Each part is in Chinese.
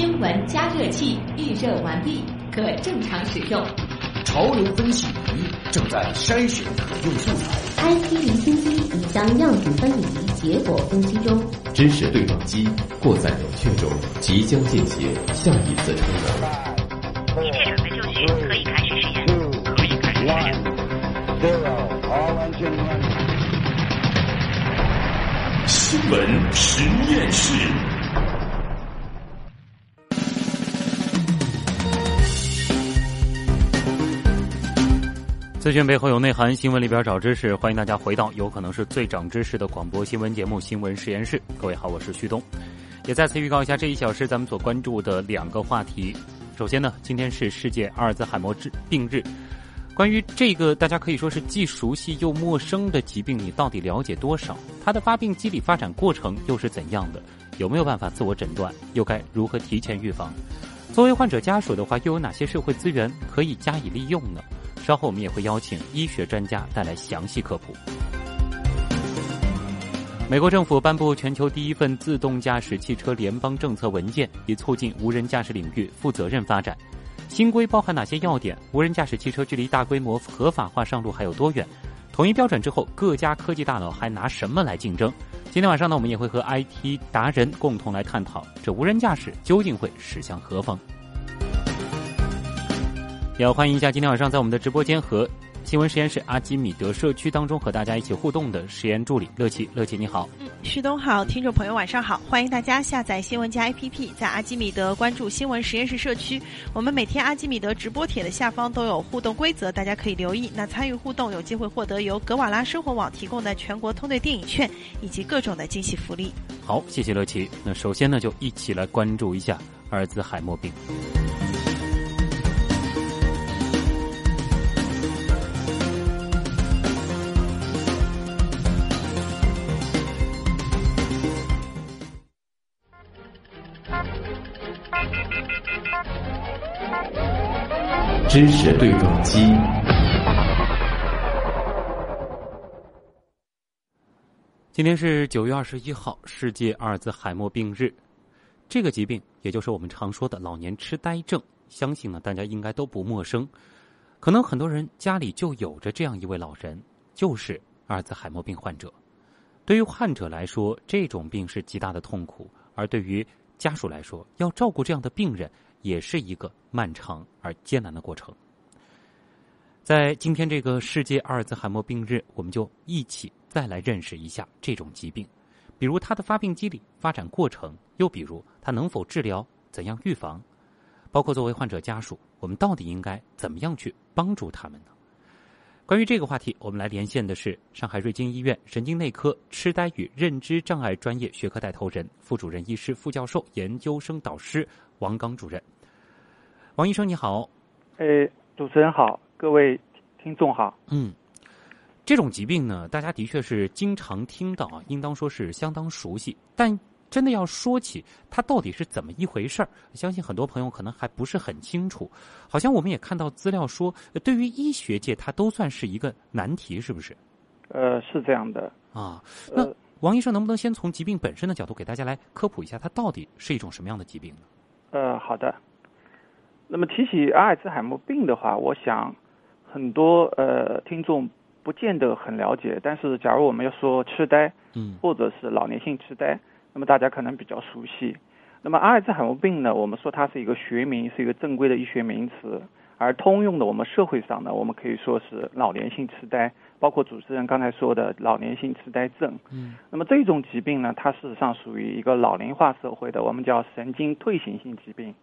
新闻加热器预热完毕，可正常使用。潮流分析仪正在筛选可用素材。IT 离心机已将样品分离，结果分析中。知识对撞机过在冷却中，即将进行下一次充能。一切准备就绪，可以开始实验。可以开始实验。新闻实验室。资讯背后有内涵，新闻里边找知识。欢迎大家回到有可能是最长知识的广播新闻节目《新闻实验室》。各位好，我是旭东。也再次预告一下这一小时咱们所关注的两个话题。首先呢，今天是世界阿尔兹海默病日。关于这个大家可以说是既熟悉又陌生的疾病，你到底了解多少？它的发病机理、发展过程又是怎样的？有没有办法自我诊断？又该如何提前预防？作为患者家属的话，又有哪些社会资源可以加以利用呢？稍后我们也会邀请医学专家带来详细科普。美国政府颁布全球第一份自动驾驶汽车联邦政策文件，以促进无人驾驶领域负责任发展。新规包含哪些要点？无人驾驶汽车距离大规模合法化上路还有多远？统一标准之后，各家科技大佬还拿什么来竞争？今天晚上呢，我们也会和 IT 达人共同来探讨，这无人驾驶究竟会驶向何方？也要欢迎一下今天晚上在我们的直播间和新闻实验室阿基米德社区当中和大家一起互动的实验助理乐奇，乐奇你好，嗯，旭东好，听众朋友晚上好，欢迎大家下载新闻加 APP，在阿基米德关注新闻实验室社区，我们每天阿基米德直播帖的下方都有互动规则，大家可以留意。那参与互动有机会获得由格瓦拉生活网提供的全国通兑电影券以及各种的惊喜福利。好，谢谢乐奇。那首先呢，就一起来关注一下阿尔兹海默病。知识对撞机。今天是九月二十一号，世界阿尔兹海默病日。这个疾病，也就是我们常说的老年痴呆症，相信呢大家应该都不陌生。可能很多人家里就有着这样一位老人，就是阿尔兹海默病患者。对于患者来说，这种病是极大的痛苦；而对于家属来说，要照顾这样的病人。也是一个漫长而艰难的过程。在今天这个世界阿尔兹海默病日，我们就一起再来认识一下这种疾病，比如它的发病机理、发展过程，又比如它能否治疗、怎样预防，包括作为患者家属，我们到底应该怎么样去帮助他们呢？关于这个话题，我们来连线的是上海瑞金医院神经内科痴呆与认知障碍专业学科带头人、副主任医师、副教授、研究生导师王刚主任。王医生你好，呃，主持人好，各位听众好。嗯，这种疾病呢，大家的确是经常听到啊，应当说是相当熟悉。但真的要说起它到底是怎么一回事儿，相信很多朋友可能还不是很清楚。好像我们也看到资料说，对于医学界它都算是一个难题，是不是？呃，是这样的啊。那王医生能不能先从疾病本身的角度给大家来科普一下，它到底是一种什么样的疾病呢？呃，好的。那么提起阿尔兹海默病的话，我想很多呃听众不见得很了解。但是假如我们要说痴呆，嗯，或者是老年性痴呆，那么大家可能比较熟悉。那么阿尔兹海默病呢，我们说它是一个学名，是一个正规的医学名词。而通用的我们社会上呢，我们可以说是老年性痴呆，包括主持人刚才说的老年性痴呆症。嗯，那么这种疾病呢，它事实上属于一个老龄化社会的，我们叫神经退行性疾病。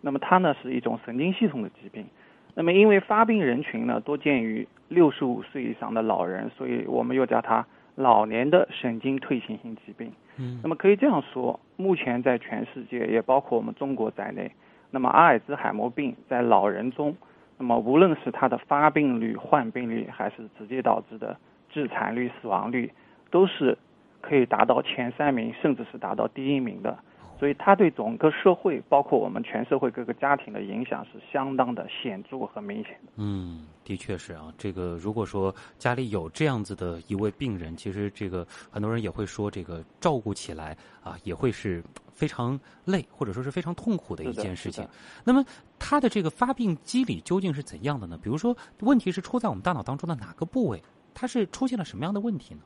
那么它呢是一种神经系统的疾病，那么因为发病人群呢多见于六十五岁以上的老人，所以我们又叫它老年的神经退行性疾病。嗯，那么可以这样说，目前在全世界，也包括我们中国在内，那么阿尔兹海默病在老人中，那么无论是它的发病率、患病率，还是直接导致的致残率、死亡率，都是可以达到前三名，甚至是达到第一名的。所以它对整个社会，包括我们全社会各个家庭的影响是相当的显著和明显的。嗯，的确是啊。这个如果说家里有这样子的一位病人，其实这个很多人也会说，这个照顾起来啊也会是非常累，或者说是非常痛苦的一件事情。那么他的这个发病机理究竟是怎样的呢？比如说，问题是出在我们大脑当中的哪个部位？它是出现了什么样的问题呢？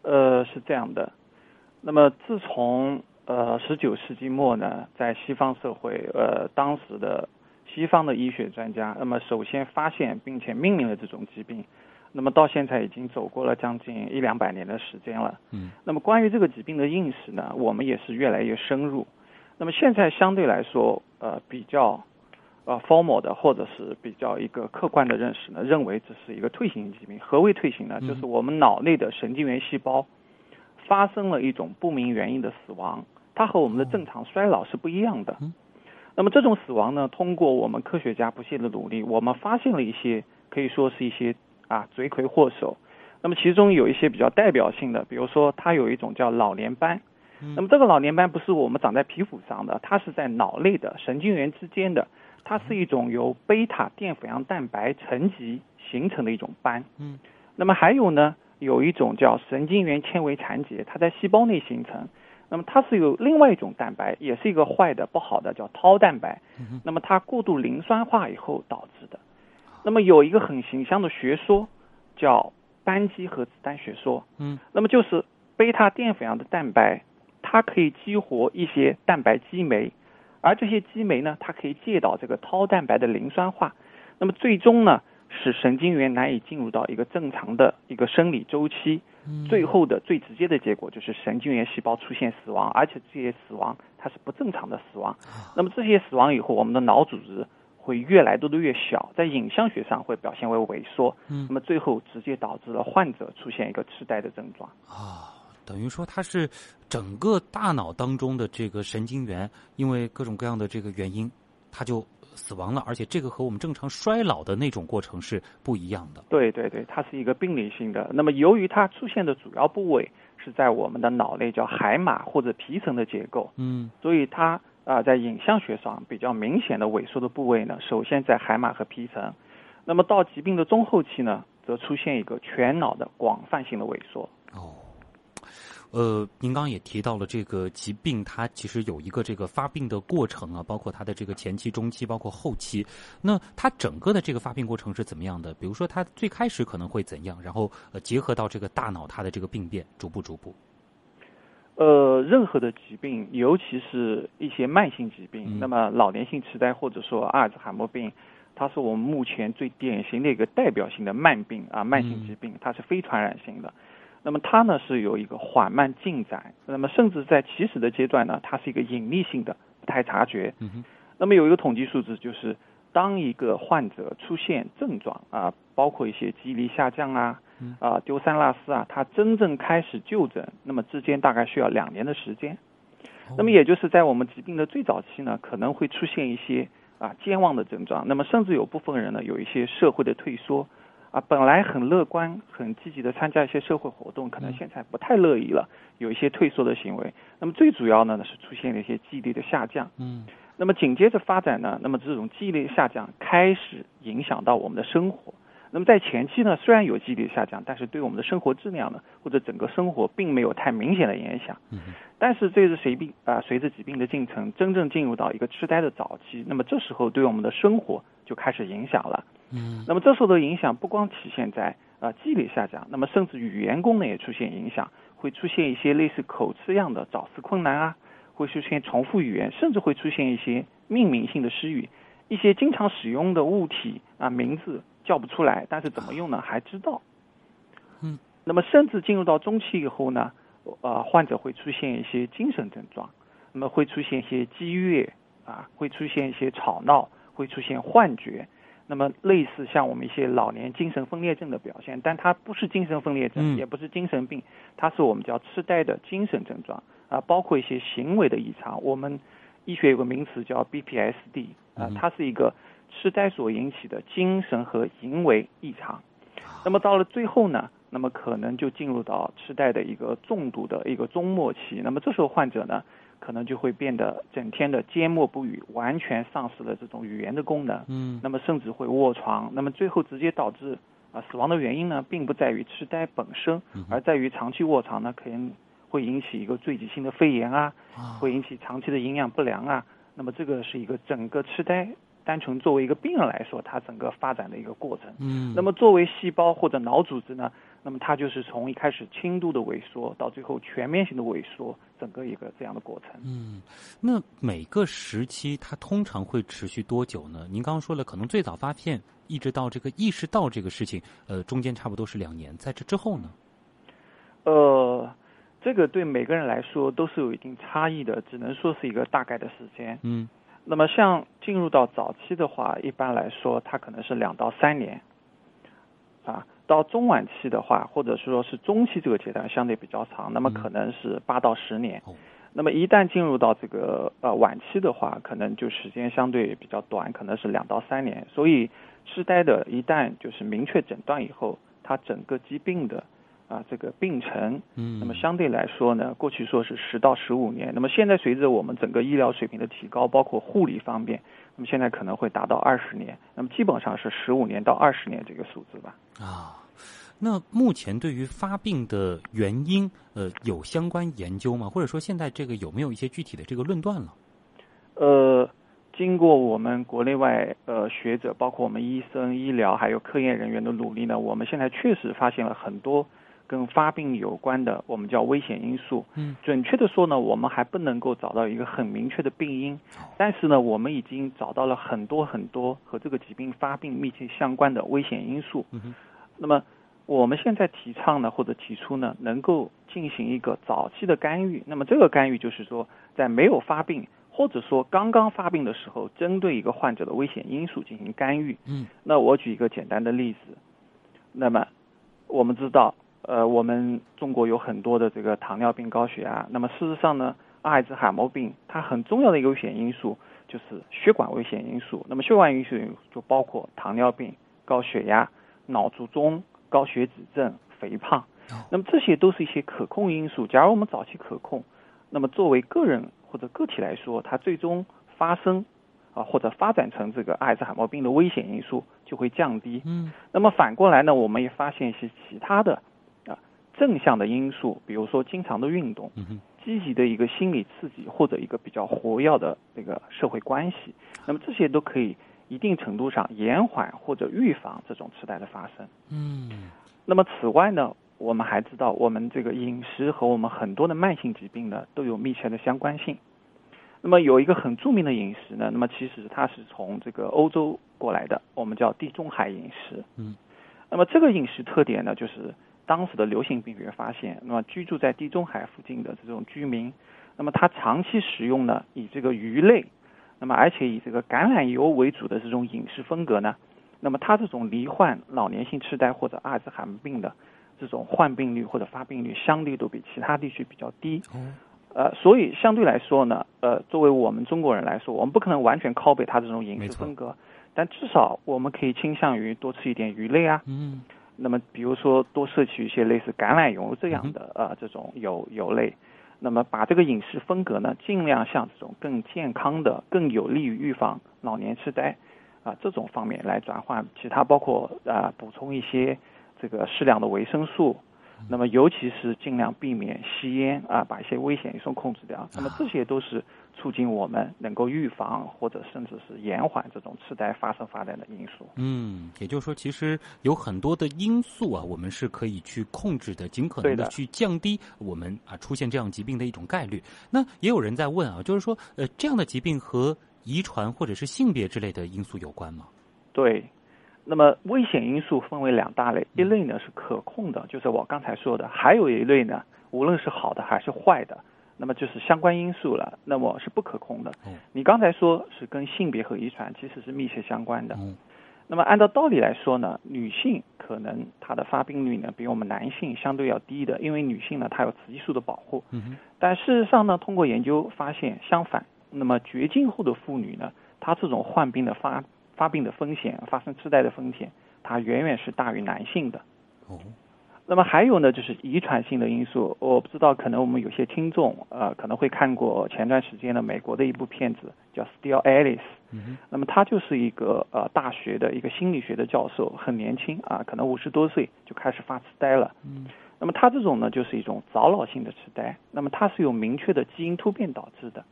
呃，是这样的。那么自从呃十九世纪末呢，在西方社会，呃当时的西方的医学专家，那么首先发现并且命名了这种疾病，那么到现在已经走过了将近一两百年的时间了。嗯。那么关于这个疾病的认识呢，我们也是越来越深入。那么现在相对来说，呃比较。呃，formal 的或者是比较一个客观的认识呢，认为这是一个退行性疾病。何为退行呢？就是我们脑内的神经元细胞发生了一种不明原因的死亡，它和我们的正常衰老是不一样的。那么这种死亡呢，通过我们科学家不懈的努力，我们发现了一些可以说是一些啊罪魁祸首。那么其中有一些比较代表性的，比如说它有一种叫老年斑。那么这个老年斑不是我们长在皮肤上的，它是在脑内的神经元之间的。它是一种由贝塔淀粉样蛋白沉积形成的一种斑。嗯，那么还有呢，有一种叫神经元纤维残结，它在细胞内形成。那么它是有另外一种蛋白，也是一个坏的、不好的，叫涛蛋白。那么它过度磷酸化以后导致的。那么有一个很形象的学说，叫斑基和子弹学说。嗯，那么就是贝塔淀粉样的蛋白，它可以激活一些蛋白激酶。而这些激酶呢，它可以介导这个涛蛋白的磷酸化，那么最终呢，使神经元难以进入到一个正常的一个生理周期，最后的最直接的结果就是神经元细胞出现死亡，而且这些死亡它是不正常的死亡。那么这些死亡以后，我们的脑组织会越来越多越小，在影像学上会表现为萎缩，那么最后直接导致了患者出现一个痴呆的症状。啊。等于说，它是整个大脑当中的这个神经元，因为各种各样的这个原因，它就死亡了。而且这个和我们正常衰老的那种过程是不一样的。对对对，它是一个病理性的。那么由于它出现的主要部位是在我们的脑内，叫海马或者皮层的结构。嗯。所以它啊，在影像学上比较明显的萎缩的部位呢，首先在海马和皮层。那么到疾病的中后期呢，则出现一个全脑的广泛性的萎缩。哦。呃，您刚刚也提到了这个疾病，它其实有一个这个发病的过程啊，包括它的这个前期、中期，包括后期。那它整个的这个发病过程是怎么样的？比如说，它最开始可能会怎样？然后呃，结合到这个大脑它的这个病变，逐步逐步。呃，任何的疾病，尤其是一些慢性疾病，那么老年性痴呆或者说阿尔兹海默病，它是我们目前最典型的一个代表性的慢病啊，慢性疾病，它是非传染性的。那么它呢是有一个缓慢进展，那么甚至在起始的阶段呢，它是一个隐匿性的，不太察觉。嗯那么有一个统计数字，就是当一个患者出现症状啊，包括一些记忆力下降啊，啊丢三落四啊，他真正开始就诊，那么之间大概需要两年的时间。那么也就是在我们疾病的最早期呢，可能会出现一些啊健忘的症状，那么甚至有部分人呢有一些社会的退缩。啊，本来很乐观、很积极的参加一些社会活动，可能现在不太乐意了，有一些退缩的行为。那么最主要呢，是出现了一些记忆力的下降。嗯。那么紧接着发展呢，那么这种记忆力下降开始影响到我们的生活。那么在前期呢，虽然有记忆力下降，但是对我们的生活质量呢，或者整个生活并没有太明显的影响。嗯。但是这是随病啊，随着疾病的进程，真正进入到一个痴呆的早期，那么这时候对我们的生活就开始影响了。嗯，那么这时候的影响不光体现在啊记忆力下降，那么甚至语言功能也出现影响，会出现一些类似口吃样的找词困难啊，会出现重复语言，甚至会出现一些命名性的失语，一些经常使用的物体啊名字叫不出来，但是怎么用呢还知道。嗯，那么甚至进入到中期以后呢，呃患者会出现一些精神症状，那么会出现一些激越啊，会出现一些吵闹，会出现幻觉。那么类似像我们一些老年精神分裂症的表现，但它不是精神分裂症，也不是精神病，它是我们叫痴呆的精神症状啊，包括一些行为的异常。我们医学有个名词叫 BPSD 啊，它是一个痴呆所引起的精神和行为异常。那么到了最后呢，那么可能就进入到痴呆的一个重度的一个终末期。那么这时候患者呢，可能就会变得整天的缄默不语，完全丧失了这种语言的功能。嗯那么甚至会卧床，那么最后直接导致啊死亡的原因呢，并不在于痴呆本身，嗯而在于长期卧床呢，可能会引起一个坠积性的肺炎啊，啊会引起长期的营养不良啊。那么这个是一个整个痴呆，单纯作为一个病人来说，它整个发展的一个过程。嗯，那么作为细胞或者脑组织呢，那么它就是从一开始轻度的萎缩，到最后全面性的萎缩，整个一个这样的过程。嗯，那每个时期它通常会持续多久呢？您刚刚说了，可能最早发现一直到这个意识到这个事情，呃，中间差不多是两年，在这之后呢？呃，这个对每个人来说都是有一定差异的，只能说是一个大概的时间。嗯那么像进入到早期的话，一般来说它可能是两到三年，啊，到中晚期的话，或者是说是中期这个阶段相对比较长，那么嗯可能是八到十年。哦那么一旦进入到这个呃晚期的话，可能就时间相对比较短，可能是两到三年。所以痴呆的，一旦就是明确诊断以后，它整个疾病的啊这个病程嗯，那么相对来说呢，过去说是十到十五年，那么现在随着我们整个医疗水平的提高，包括护理方面，那么现在可能会达到二十年，那么基本上是十五年到二十年这个数字吧。啊。那目前对于发病的原因，呃，有相关研究吗？或者说现在这个有没有一些具体的这个论断了？呃，经过我们国内外呃学者，包括我们医生、医疗还有科研人员的努力呢，我们现在确实发现了很多跟发病有关的，我们叫危险因素。嗯，准确的说呢，我们还不能够找到一个很明确的病因，但是呢，我们已经找到了很多很多和这个疾病发病密切相关的危险因素。嗯哼那么我们现在提倡呢，或者提出呢，能够进行一个早期的干预。那么这个干预就是说，在没有发病或者说刚刚发病的时候，针对一个患者的危险因素进行干预。嗯那我举一个简单的例子，那么我们知道，呃，我们中国有很多的这个糖尿病、高血压。那么事实上呢，阿尔兹海默病它很重要的一个危险因素就是血管危险因素。那么血管因素就包括糖尿病、高血压、脑卒中、高血脂症、肥胖。那么这些都是一些可控因素。假如我们早期可控，那么作为个人或者个体来说，它最终发生啊或者发展成这个阿尔兹海默病的危险因素就会降低。嗯那么反过来呢，我们也发现一些其他的啊正向的因素，比如说经常的运动、积极的一个心理刺激，或者一个比较活跃的这个社会关系，那么这些都可以一定程度上延缓或者预防这种痴呆的发生。嗯那么此外呢，我们还知道，我们这个饮食和我们很多的慢性疾病呢都有密切的相关性。那么有一个很著名的饮食呢，那么其实它是从这个欧洲过来的，我们叫地中海饮食。嗯，那么这个饮食特点呢，就是当时的流行病学发现，那么居住在地中海附近的这种居民，那么他长期食用呢以这个鱼类，那么而且以这个橄榄油为主的这种饮食风格呢，那么他这种罹患老年性痴呆或者阿尔兹海默病的这种患病率或者发病率相对都比其他地区比较低。哦呃，所以相对来说呢，呃，作为我们中国人来说，我们不可能完全 copy 他这种饮食风格，但至少我们可以倾向于多吃一点鱼类啊，嗯那么比如说多摄取一些类似橄榄油这样的呃这种油油类，那么把这个饮食风格呢，尽量向这种更健康的、更有利于预防老年痴呆啊、这种方面来转换，其他包括啊、补充一些这个适量的维生素。那么，尤其是尽量避免吸烟啊，把一些危险因素控制掉。那么这些都是促进我们能够预防或者甚至是延缓这种痴呆发生发展的因素。嗯，也就是说，其实有很多的因素啊，我们是可以去控制的，尽可能的去降低我们啊出现这样疾病的一种概率。那也有人在问啊，就是说，呃，这样的疾病和遗传或者是性别之类的因素有关吗？对，那么危险因素分为两大类，一类呢是可控的，就是我刚才说的，还有一类呢，无论是好的还是坏的，那么就是相关因素了，那么是不可控的哦。你刚才说是跟性别和遗传其实是密切相关的。嗯那么按照道理来说呢，女性可能她的发病率呢比我们男性相对要低的，因为女性呢她有雌激素的保护。嗯但事实上呢，通过研究发现，相反，那么绝经后的妇女呢，她这种患病的发发病的风险、发生痴呆的风险，它远远是大于男性的。哦那么还有呢，就是遗传性的因素。我不知道，可能我们有些听众呃可能会看过前段时间的美国的一部片子，叫《Still Alice》。嗯那么他就是一个呃大学的一个心理学的教授，很年轻啊，可能五十多岁就开始发痴呆了。嗯那么他这种呢，就是一种早老性的痴呆。那么它是有明确的基因突变导致的。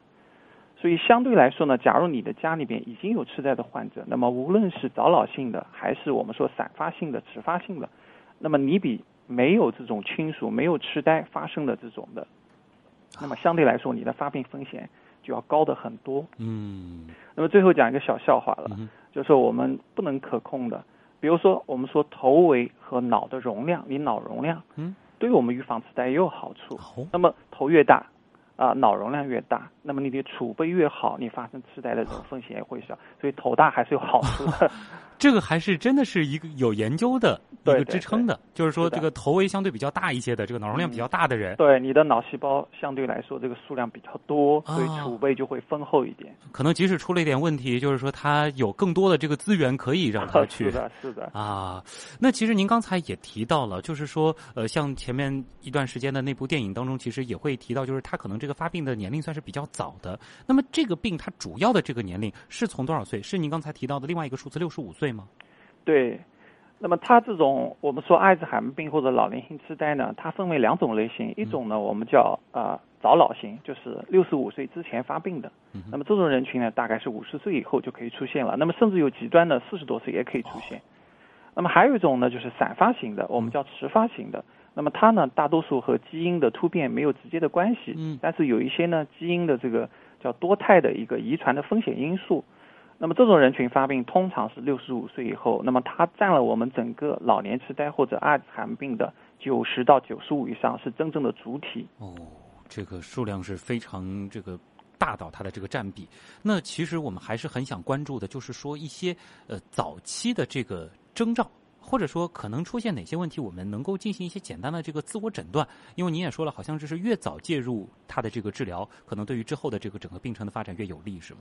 所以相对来说呢，假如你的家里边已经有痴呆的患者，那么无论是早老性的，还是我们说散发性的、迟发性的，那么你比没有这种亲属没有痴呆发生的这种的，那么相对来说你的发病风险就要高的很多。嗯那么最后讲一个小笑话了，嗯就是我们不能可控的，比如说我们说头围和脑的容量，你脑容量，嗯，对于我们预防痴呆也有好处。好那么头越大，啊、脑容量越大，那么你的储备越好，你发生痴呆的这种风险也会小。所以头大还是有好处的。这个还是真的是一个有研究的一个支撑的，就是说这个头围相对比较大一些的，这个脑容量比较大的人，对，你的脑细胞相对来说这个数量比较多，所以啊储备就会丰厚一点。可能即使出了一点问题，就是说他有更多的这个资源可以让他去 是的，是的。啊，那其实您刚才也提到了，就是说，呃，像前面一段时间的那部电影当中，其实也会提到，就是他可能这个发病的年龄算是比较早的。那么这个病它主要的这个年龄是从多少岁？是您刚才提到的另外一个数字六十五岁吗？对，那么它这种我们说阿尔兹海默病或者老年性痴呆呢，它分为两种类型，一种呢我们叫呃早老型，就是六十五岁之前发病的，嗯那么这种人群呢大概是五十岁以后就可以出现了，那么甚至有极端的四十多岁也可以出现。那么还有一种呢就是散发型的，我们叫迟发型的。那么它呢，大多数和基因的突变没有直接的关系，嗯但是有一些呢，基因的这个叫多肽的一个遗传的风险因素。那么这种人群发病通常是六十五岁以后，那么它占了我们整个老年痴呆或者阿尔茨海默病的九十到九十五以上，是真正的主体。哦，这个数量是非常这个大到它的这个占比。那其实我们还是很想关注的，就是说一些呃早期的这个征兆。或者说，可能出现哪些问题，我们能够进行一些简单的这个自我诊断。因为您也说了，好像就是越早介入它的这个治疗，可能对于之后的这个整个病程的发展越有利，是吗？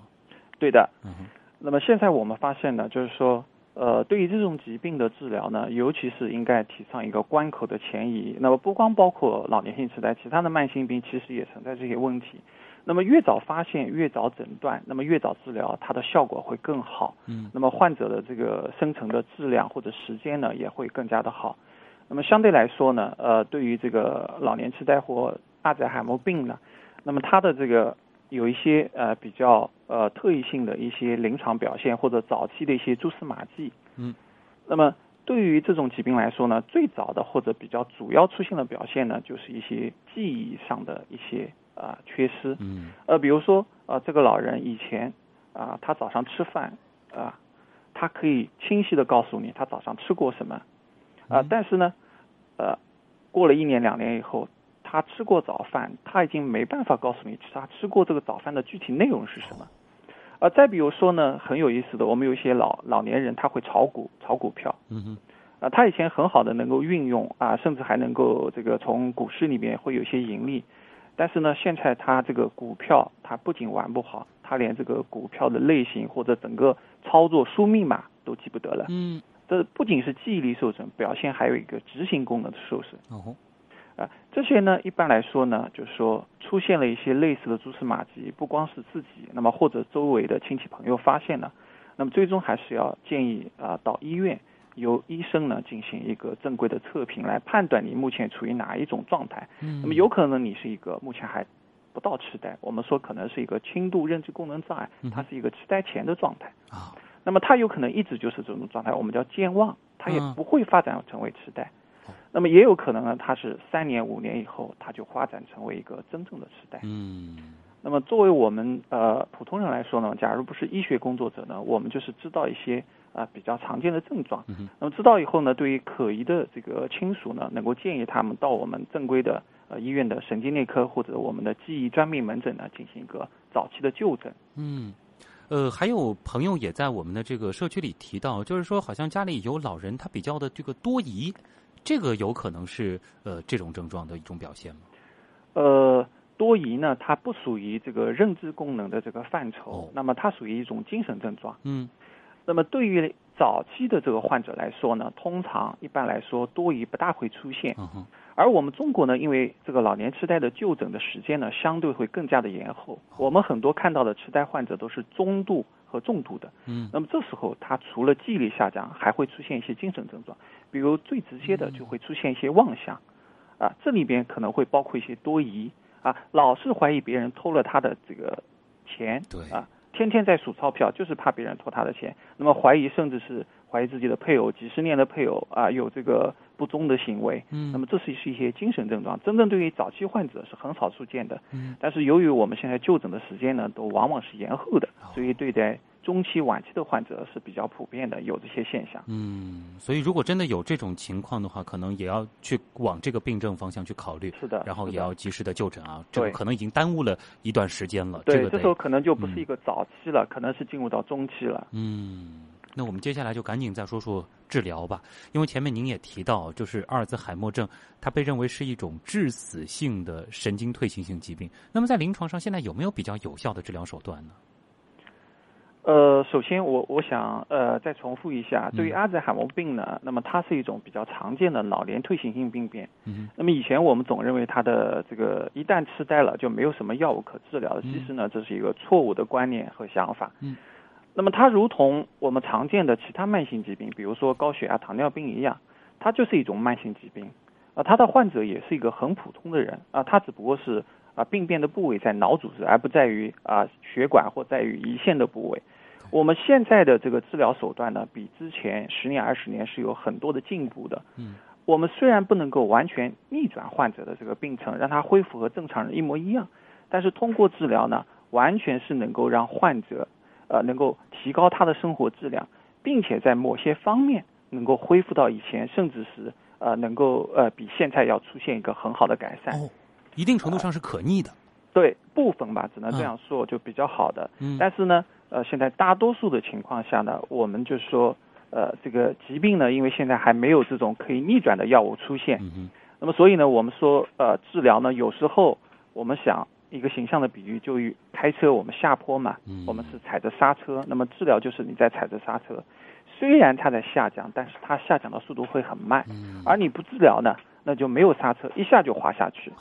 对的。嗯哼，那么现在我们发现呢，就是说，呃，对于这种疾病的治疗呢，尤其是应该提倡一个关口的前移。那么不光包括老年性痴呆，其他的慢性病其实也存在这些问题。那么越早发现、越早诊断，那么越早治疗，它的效果会更好。嗯那么患者的这个生成的质量或者时间呢，也会更加的好。那么相对来说呢，呃，对于这个老年痴呆或阿兹海默病呢，那么它的这个有一些呃比较呃特异性的一些临床表现或者早期的一些蛛丝马迹。嗯。那么对于这种疾病来说呢，最早的或者比较主要出现的表现呢，就是一些记忆上的一些啊、缺失。嗯呃，比如说呃，这个老人以前啊、他早上吃饭啊、他可以清晰的告诉你他早上吃过什么啊、嗯但是呢，呃，过了一年两年以后，他吃过早饭，他已经没办法告诉你他吃过这个早饭的具体内容是什么。呃，再比如说呢，很有意思的，我们有一些老老年人他会炒股、炒股票，嗯哼啊，他以前很好的能够运用啊，甚至还能够这个从股市里面会有一些盈利，但是呢，现在他这个股票他不仅玩不好，他连这个股票的类型或者整个操作输密码都记不得了。嗯这不仅是记忆力受损，表现还有一个执行功能的受损。哦啊，这些呢，一般来说呢，就是说出现了一些类似的蛛丝马迹，不光是自己，那么或者周围的亲戚朋友发现了，那么最终还是要建议啊到医院由医生呢进行一个正规的测评，来判断你目前处于哪一种状态。嗯那么有可能你是一个目前还不到痴呆，我们说可能是一个轻度认知功能障碍嗯，它是一个痴呆前的状态。啊那么它有可能一直就是这种状态，我们叫健忘，它也嗯不会发展成为痴呆哦。那么也有可能呢，它是三年五年以后，它就发展成为一个真正的痴呆。嗯那么作为我们呃普通人来说呢，假如不是医学工作者呢，我们就是知道一些啊、呃比较常见的症状。嗯那么知道以后呢，对于可疑的这个亲属呢，能够建议他们到我们正规的呃医院的神经内科或者我们的记忆专病门诊呢，进行一个早期的就诊。嗯。呃，还有朋友也在我们的这个社区里提到，就是说，好像家里有老人，他比较的这个多疑，这个有可能是呃这种症状的一种表现吗？呃，多疑呢，它不属于这个认知功能的这个范畴，哦那么它属于一种精神症状。嗯那么对于早期的这个患者来说呢，通常一般来说多疑不大会出现。嗯哼，而我们中国呢，因为这个老年痴呆的就诊的时间呢，相对会更加的延后。我们很多看到的痴呆患者都是中度和重度的。嗯。那么这时候他除了记忆力下降，还会出现一些精神症状，比如最直接的就会出现一些妄想，啊，这里边可能会包括一些多疑。啊，老是怀疑别人偷了他的这个钱，对。啊，天天在数钞票，就是怕别人偷他的钱。那么怀疑甚至是怀疑自己的配偶，几十年的配偶啊有这个不忠的行为。嗯那么这是是一些精神症状，真正对于早期患者是很少出现的。嗯但是由于我们现在就诊的时间呢，都往往是延后的哦，所以对待中期、晚期的患者是比较普遍的，有这些现象。嗯，所以如果真的有这种情况的话，可能也要去往这个病症方向去考虑。是的然后也要及时的就诊啊，这可能已经耽误了一段时间了。对，这个这时候可能就不嗯是一个早期了，可能是进入到中期了。嗯，那我们接下来就赶紧再说说治疗吧，因为前面您也提到，就是阿尔兹海默症，它被认为是一种致死性的神经退行性疾病。那么在临床上，现在有没有比较有效的治疗手段呢？呃，首先我我想呃再重复一下，对于嗯阿兹海默病呢，那么它是一种比较常见的老年退行性病变。嗯那么以前我们总认为它的这个一旦痴呆了就没有什么药物可治疗其实呢这是一个错误的观念和想法。嗯。那么它如同我们常见的其他慢性疾病，比如说高血压、糖尿病一样，它就是一种慢性疾病。啊，它的患者也是一个很普通的人啊，他只不过是啊病变的部位在脑组织，而不在于啊血管或在于胰腺的部位。我们现在的这个治疗手段呢，比之前十年、二十年是有很多的进步的。嗯，我们虽然不能够完全逆转患者的这个病程，让他恢复和正常人一模一样，但是通过治疗呢，完全是能够让患者呃能够提高他的生活质量，并且在某些方面能够恢复到以前，甚至是呃能够呃比现在要出现一个很好的改善。哦，一定程度上是可逆的。对部分吧，只能这样说，就比较好的。嗯但是呢，呃，现在大多数的情况下呢，我们就说，呃，这个疾病呢，因为现在还没有这种可以逆转的药物出现，嗯哼，那么所以呢，我们说，呃，治疗呢，有时候我们想一个形象的比喻，就与开车我们下坡嘛嗯，我们是踩着刹车，那么治疗就是你在踩着刹车，虽然它在下降，但是它下降的速度会很慢，嗯，而你不治疗呢，那就没有刹车，一下就滑下去。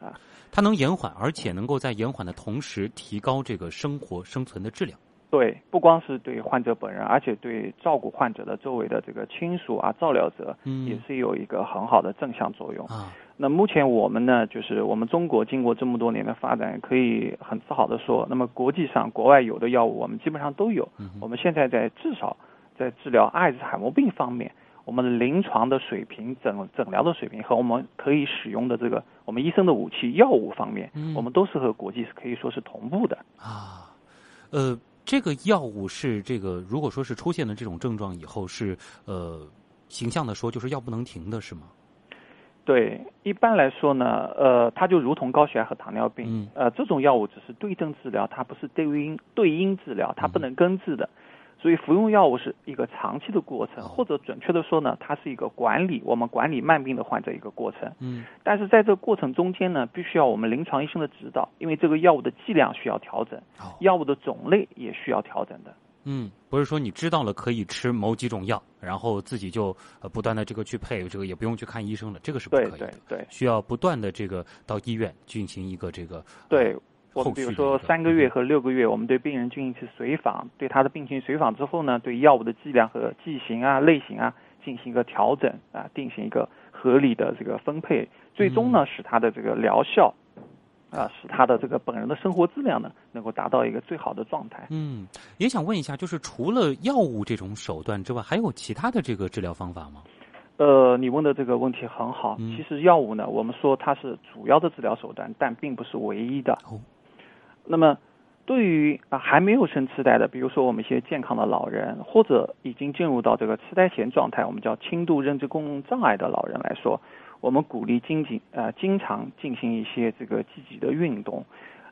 啊它能延缓，而且能够在延缓的同时提高这个生活生存的质量。对，不光是对患者本人，而且对照顾患者的周围的这个亲属啊、照料者，嗯也是有一个很好的正向作用。啊，那目前我们呢，就是我们中国经过这么多年的发展，可以很自豪的说，那么国际上国外有的药物我们基本上都有。嗯我们现在在至少在治疗阿尔兹海默病方面，我们的临床的水平、诊诊疗的水平和我们可以使用的这个我们医生的武器药物方面，嗯我们都是和国际是可以说是同步的。啊，呃，这个药物是这个，如果说是出现了这种症状以后，是呃，形象的说就是药不能停的，是吗？对，一般来说呢，呃，它就如同高血压和糖尿病，嗯呃，这种药物只是对症治疗，它不是对应对因治疗，它不能根治的。所以服用药物是一个长期的过程，或者准确的说呢，它是一个管理我们管理慢病的患者一个过程。嗯但是在这个过程中间呢，必须要我们临床医生的指导，因为这个药物的剂量需要调整，哦药物的种类也需要调整的。嗯，不是说你知道了可以吃某几种药，然后自己就呃不断的这个去配，这个也不用去看医生了，这个是不可以的。对对需要不断的这个到医院进行一个这个对呃，我们比如说三个月和六个月，我们对病人进行一次随访，对他的病情随访之后呢，对药物的剂量和剂型啊、类型啊进行一个调整啊，进行一个合理的这个分配，最终呢，使他的这个疗效啊，使他的这个本人的生活质量呢，能够达到一个最好的状态。嗯，也想问一下，就是除了药物这种手段之外，还有其他的这个治疗方法吗？呃，你问的这个问题很好。嗯其实药物呢，我们说它是主要的治疗手段，但并不是唯一的。哦那么，对于啊还没有生痴呆的，比如说我们一些健康的老人，或者已经进入到这个痴呆前状态，我们叫轻度认知功能障碍的老人来说，我们鼓励经济呃经常进行一些这个积极的运动。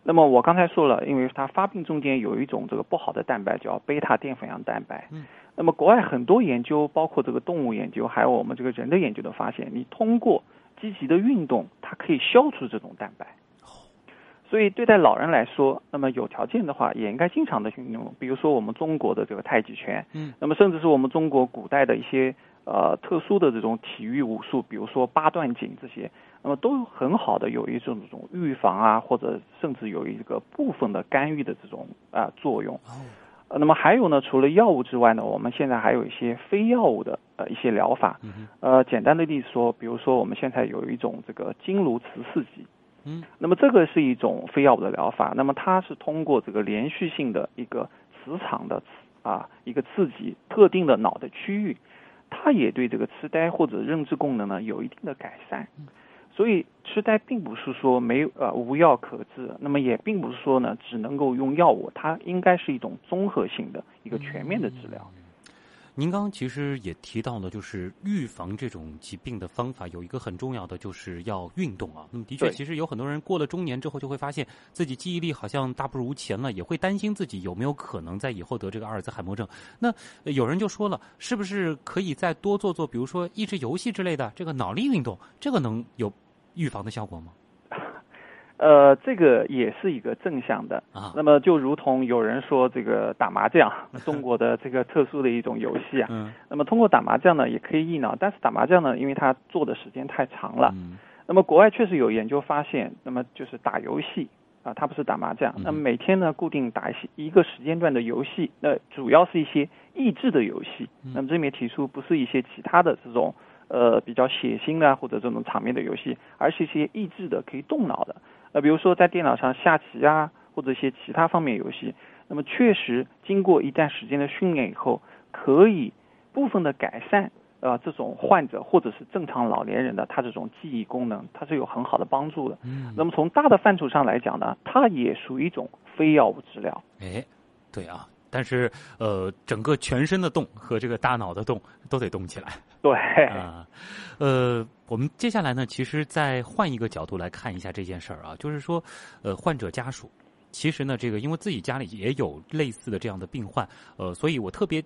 那么我刚才说了，因为它发病中间有一种这个不好的蛋白叫贝塔淀粉样蛋白。嗯。那么国外很多研究，包括这个动物研究，还有我们这个人的研究都发现，你通过积极的运动，它可以消除这种蛋白。所以对待老人来说，那么有条件的话，也应该经常的运动，比如说我们中国的这个太极拳，嗯，那么甚至是我们中国古代的一些呃特殊的这种体育武术，比如说八段锦这些，那么都很好的有一种这种预防啊，或者甚至有一个部分的干预的这种啊、作用。哦，呃，那么还有呢，除了药物之外呢，我们现在还有一些非药物的呃一些疗法。嗯，呃，简单的例子说，比如说我们现在有一种这个经颅磁刺激，嗯，那么这个是一种非药物的疗法，那么它是通过这个连续性的一个磁场的啊一个刺激特定的脑的区域，它也对这个痴呆或者认知功能呢有一定的改善。所以痴呆并不是说没有呃无药可治，那么也并不是说呢只能够用药物，它应该是一种综合性的一个全面的治疗。您刚刚其实也提到了，就是预防这种疾病的方法有一个很重要的，就是要运动啊。那么的确，其实有很多人过了中年之后，就会发现自己记忆力好像大不如前了，也会担心自己有没有可能在以后得这个阿尔兹海默症。那呃有人就说了，是不是可以再多做做，比如说益智游戏之类的这个脑力运动，这个能有预防的效果吗？呃，这个也是一个正向的。啊，那么就如同有人说这个打麻将，中国的这个特殊的一种游戏啊。嗯那么通过打麻将呢，也可以益脑，但是打麻将呢，因为它做的时间太长了。嗯那么国外确实有研究发现，那么就是打游戏啊，它不是打麻将。嗯那么每天呢，固定打一些一个时间段的游戏，那主要是一些益智的游戏。嗯那么这里面提出不是一些其他的这种呃比较血腥的或者这种场面的游戏，而是一些益智的可以动脑的。呃，比如说在电脑上下棋啊，或者一些其他方面游戏。那么确实经过一段时间的训练以后，可以部分的改善。呃，这种患者或者是正常老年人的他这种记忆功能，它是有很好的帮助的。嗯，那么从大的范畴上来讲呢，它也属于一种非药物治疗。哎，对啊，但是呃，整个全身的动和这个大脑的动都得动起来。对，啊，呃，我们接下来呢，其实再换一个角度来看一下这件事儿啊，就是说，呃，患者家属，其实呢，这个因为自己家里也有类似的这样的病患，呃，所以我特别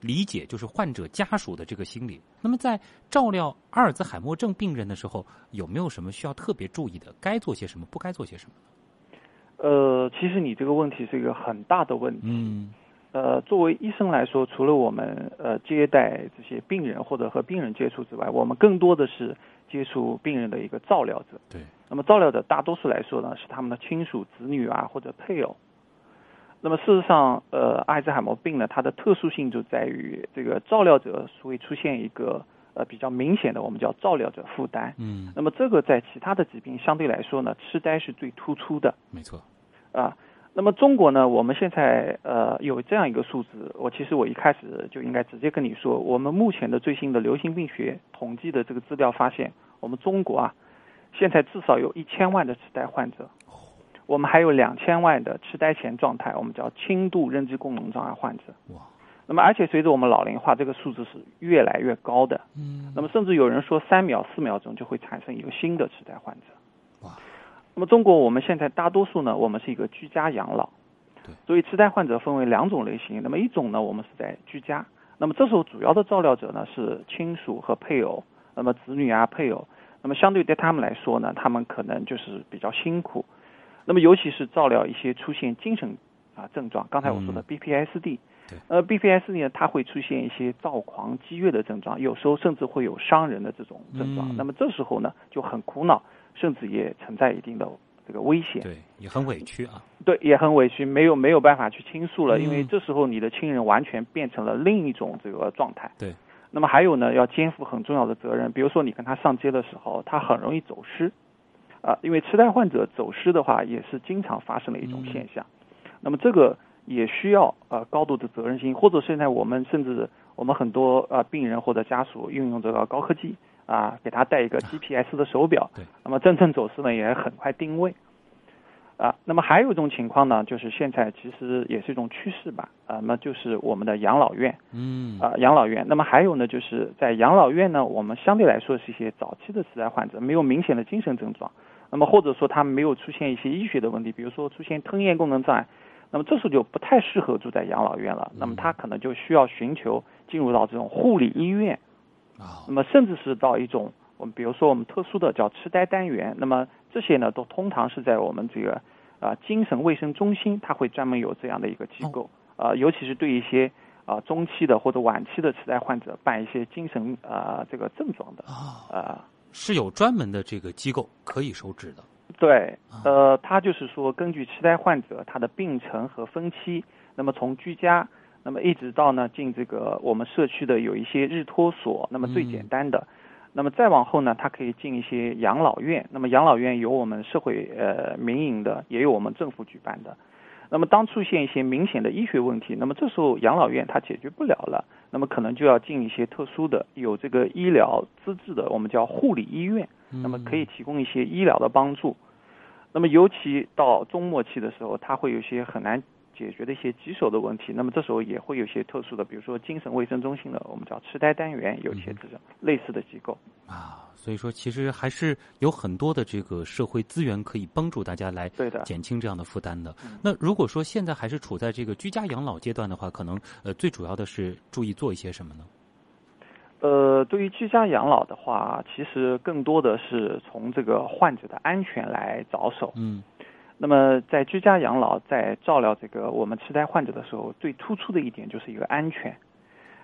理解就是患者家属的这个心理。那么在照料阿尔兹海默症病人的时候，有没有什么需要特别注意的？该做些什么？不该做些什么？呃，其实你这个问题是一个很大的问题。嗯呃，作为医生来说，除了我们呃接待这些病人或者和病人接触之外，我们更多的是接触病人的一个照料者。对。那么照料者大多数来说呢，是他们的亲属、子女啊或者配偶。那么事实上，呃，阿尔兹海默病呢，它的特殊性就在于这个照料者会出现一个呃比较明显的，我们叫照料者负担。嗯，那么这个在其他的疾病相对来说呢，痴呆是最突出的。没错。啊。那么中国呢，我们现在呃有这样一个数字，我其实我一开始就应该直接跟你说，我们目前的最新的流行病学统计的这个资料发现，我们中国啊，现在至少有一千万的痴呆患者，我们还有两千万的痴呆前状态，我们叫轻度认知功能障碍患者。哇。那么而且随着我们老龄化，这个数字是越来越高的。嗯。那么甚至有人说，三秒、四秒钟就会产生一个新的痴呆患者。哇。那么中国我们现在大多数呢，我们是一个居家养老，对，所以痴呆患者分为两种类型。那么一种呢，我们是在居家，那么这时候主要的照料者呢是亲属和配偶，那么子女啊、配偶，那么相对对他们来说呢，他们可能就是比较辛苦，那么尤其是照料一些出现精神啊症状，刚才我说的 BPSD，、对，呃 BPSD 呢，它会出现一些躁狂、激越的症状，有时候甚至会有伤人的这种症状，嗯那么这时候呢就很苦恼。甚至也存在一定的这个危险，对，也很委屈啊。对，也很委屈，没有没有办法去倾诉了，嗯因为这时候你的亲人完全变成了另一种这个状态。对。那么还有呢，要肩负很重要的责任，比如说你跟他上街的时候，他很容易走失，啊，因为痴呆患者走失的话，也是经常发生的一种现象。嗯、那么这个也需要呃高度的责任心，或者现在我们甚至我们很多呃病人或者家属运用这个高科技。啊，给他带一个 GPS 的手表，对，那么真正走失呢也很快定位。啊，那么还有一种情况呢，就是现在其实也是一种趋势吧，啊，那么就是我们的养老院，嗯，啊，养老院。那么还有呢，就是在养老院呢，我们相对来说是一些早期的痴呆患者，没有明显的精神症状，那么或者说他没有出现一些医学的问题，比如说出现吞咽功能障碍，那么这时候就不太适合住在养老院了，那么他可能就需要寻求进入到这种护理医院。啊，那么甚至是到一种我们比如说我们特殊的叫痴呆单元，那么这些呢都通常是在我们这个啊、精神卫生中心，它会专门有这样的一个机构，啊、尤其是对一些啊、中期的或者晚期的痴呆患者办一些精神啊、这个症状的啊，啊。是有专门的这个机构可以收治的。对啊，呃，他就是说，根据痴呆患者他的病程和分期，那么从居家，那么一直到呢进这个我们社区的有一些日托所，那么最嗯简单的，那么再往后呢，它可以进一些养老院，那么养老院有我们社会呃民营的，也有我们政府举办的。那么当出现一些明显的医学问题，那么这时候养老院它解决不了了，那么可能就要进一些特殊的有这个医疗资质的，我们叫护理医院。那么可以提供一些医疗的帮助。那么尤其到中末期的时候，它会有些很难解决的一些棘手的问题。那么这时候也会有一些特殊的，比如说精神卫生中心的，我们叫痴呆单元，有些这种类似的机构。啊，所以说其实还是有很多的这个社会资源可以帮助大家来对的减轻这样的负担的。嗯那如果说现在还是处在这个居家养老阶段的话，可能呃最主要的是注意做一些什么呢？呃，对于居家养老的话，其实更多的是从这个患者的安全来着手。嗯那么在居家养老，在照料这个我们痴呆患者的时候，最突出的一点就是一个安全。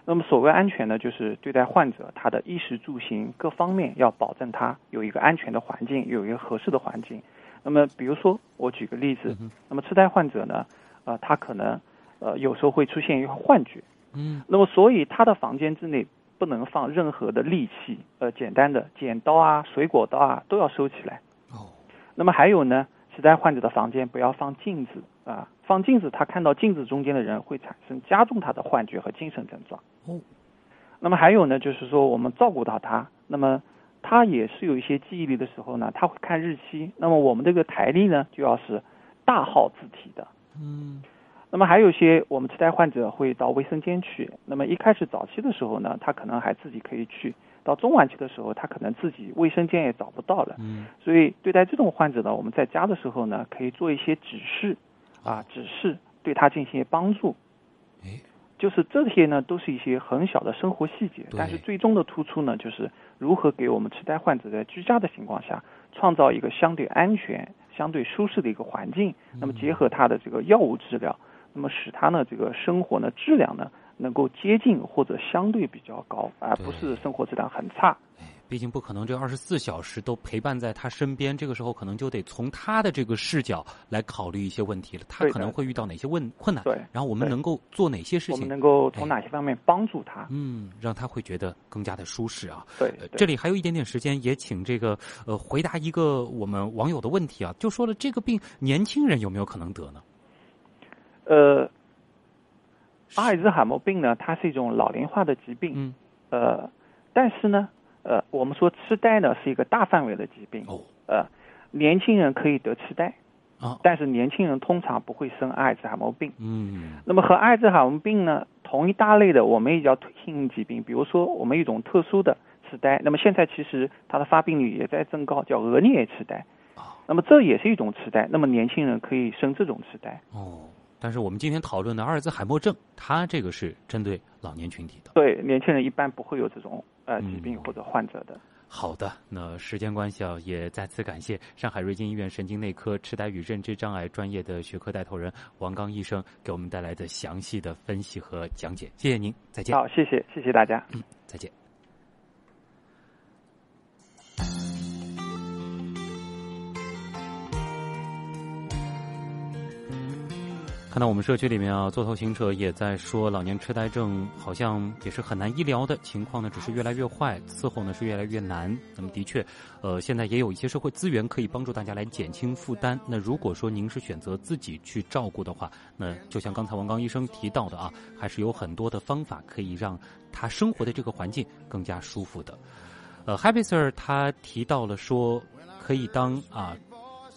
那么所谓安全呢，就是对待患者他的衣食住行各方面要保证他有一个安全的环境，有一个合适的环境。那么比如说，我举个例子那么痴呆患者呢，呃，他可能呃有时候会出现一个幻觉，嗯那么所以他的房间之内不能放任何的利器，呃，简单的剪刀啊、水果刀啊都要收起来。哦那么还有呢，痴呆患者的房间不要放镜子啊，放镜子他看到镜子中间的人会产生加重他的幻觉和精神症状。哦那么还有呢，就是说我们照顾到他，那么他也是有一些记忆力的时候呢，他会看日期。那么我们这个台历呢，就要是大号字体的。嗯那么还有一些我们痴呆患者会到卫生间去。那么一开始早期的时候呢，他可能还自己可以去；到中晚期的时候，他可能自己卫生间也找不到了。嗯所以对待这种患者呢，我们在家的时候呢，可以做一些指示啊，指示对他进行帮助。哎就是这些呢，都是一些很小的生活细节，对但是最终的突出呢，就是如何给我们痴呆患者在居家的情况下，创造一个相对安全、相对舒适的一个环境。那么结合他的这个药物治疗，那么使他呢这个生活呢质量呢能够接近或者相对比较高，而不是生活质量很差。哎，毕竟不可能这二十四小时都陪伴在他身边，这个时候可能就得从他的这个视角来考虑一些问题了。他可能会遇到哪些问困难？对然后我们能够做哪些事情？我们能够从哪些方面帮助他？嗯，让他会觉得更加的舒适啊。对呃，对这里还有一点点时间，也请这个呃回答一个我们网友的问题啊，就说了这个病年轻人有没有可能得呢？呃，阿尔兹海默病呢，它是一种老龄化的疾病。嗯，呃，但是呢，呃，我们说痴呆呢是一个大范围的疾病。哦，呃，年轻人可以得痴呆，啊，但是年轻人通常不会生阿尔兹海默病。嗯那么和阿尔兹海默病呢同一大类的，我们也叫退行性疾病，比如说我们一种特殊的痴呆，那么现在其实它的发病率也在增高，叫额颞痴呆。啊那么这也是一种痴呆，那么年轻人可以生这种痴呆。哦，但是我们今天讨论的阿尔兹海默症，它这个是针对老年群体的。对，年轻人一般不会有这种呃嗯疾病或者患者的。好的，那时间关系啊，也再次感谢上海瑞金医院神经内科痴呆与认知障碍专业的学科带头人王刚医生给我们带来的详细的分析和讲解，谢谢您，再见。好，谢谢，谢谢大家。嗯再见。看到我们社区里面啊，座头行者也在说，老年痴呆症好像也是很难医疗的情况呢，只是越来越坏，伺候呢是越来越难。那么的确，呃，现在也有一些社会资源可以帮助大家来减轻负担。那如果说您是选择自己去照顾的话，那就像刚才王刚医生提到的啊，还是有很多的方法可以让他生活的这个环境更加舒服的。呃，Happy Sir 他提到了说，可以当啊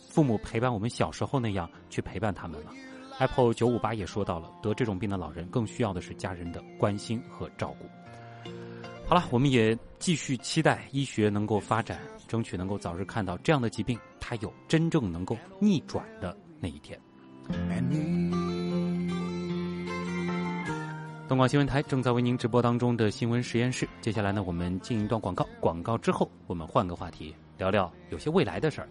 父母陪伴我们小时候那样去陪伴他们了。Apple 九五八也说到了，得这种病的老人更需要的是家人的关心和照顾。好了，我们也继续期待医学能够发展，争取能够早日看到这样的疾病，它有真正能够逆转的那一天。东广新闻台正在为您直播当中的新闻实验室，接下来呢，我们进一段广告，广告之后我们换个话题，聊聊有些未来的事儿。